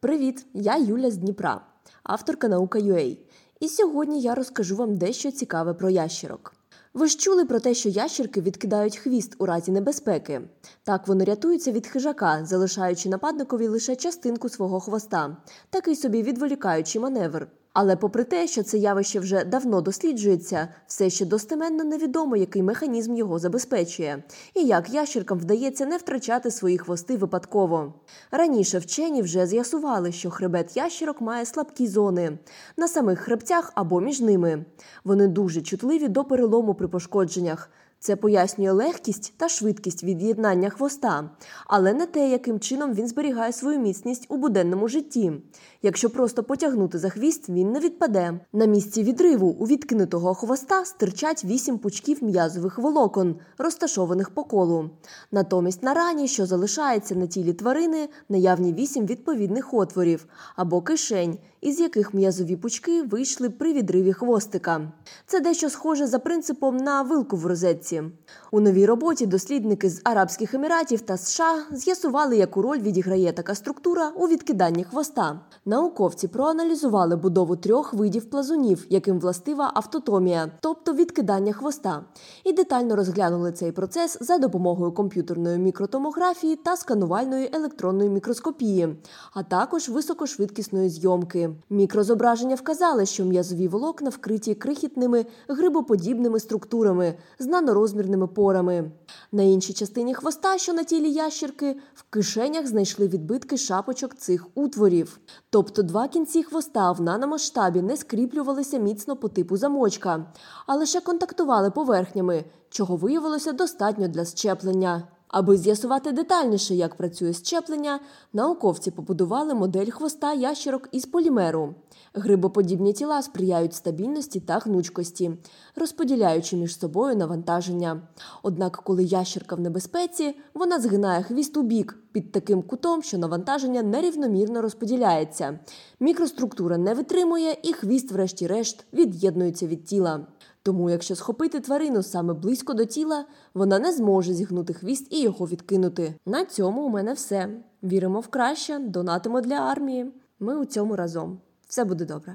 Привіт! Я Юля з Дніпра, авторка наука UA. І сьогодні я розкажу вам дещо цікаве про ящерок. Ви ж чули про те, що ящерки відкидають хвіст у разі небезпеки. Так вони рятуються від хижака, залишаючи нападникові лише частинку свого хвоста, такий собі відволікаючий маневр. Але попри те, що це явище вже давно досліджується, все ще достеменно невідомо, який механізм його забезпечує, і як ящеркам вдається не втрачати свої хвости випадково. Раніше вчені вже з'ясували, що хребет ящерок має слабкі зони на самих хребцях або між ними. Вони дуже чутливі до перелому при пошкодженнях. Це пояснює легкість та швидкість від'єднання хвоста, але не те, яким чином він зберігає свою міцність у буденному житті. Якщо просто потягнути за хвіст, він не відпаде. На місці відриву у відкинутого хвоста стирчать вісім пучків м'язових волокон, розташованих по колу. Натомість на рані, що залишається на тілі тварини, наявні вісім відповідних отворів або кишень, із яких м'язові пучки вийшли при відриві хвостика. Це дещо схоже за принципом на вилку в розетці. У новій роботі дослідники з Арабських Еміратів та США з'ясували, яку роль відіграє така структура у відкиданні хвоста. Науковці проаналізували будову трьох видів плазунів, яким властива автотомія, тобто відкидання хвоста, і детально розглянули цей процес за допомогою комп'ютерної мікротомографії та сканувальної електронної мікроскопії, а також високошвидкісної зйомки. Мікрозображення вказали, що м'язові волокна вкриті крихітними грибоподібними структурами з нанорозмірними порами. На іншій частині хвоста, що на тілі ящерки, в кишенях знайшли відбитки шапочок цих утворів. Тобто два кінці хвоста в наномасштабі не скріплювалися міцно по типу замочка, а лише контактували поверхнями, чого виявилося достатньо для щеплення. Аби з'ясувати детальніше, як працює щеплення, науковці побудували модель хвоста ящерок із полімеру. Грибоподібні тіла сприяють стабільності та гнучкості, розподіляючи між собою навантаження. Однак, коли ящерка в небезпеці, вона згинає хвіст у бік під таким кутом, що навантаження нерівномірно розподіляється. Мікроструктура не витримує, і хвіст, врешті-решт, від'єднується від тіла. Тому, якщо схопити тварину саме близько до тіла, вона не зможе зігнути хвіст і його відкинути. На цьому у мене все. Віримо в краще, донатимо для армії. Ми у цьому разом. Все буде добре.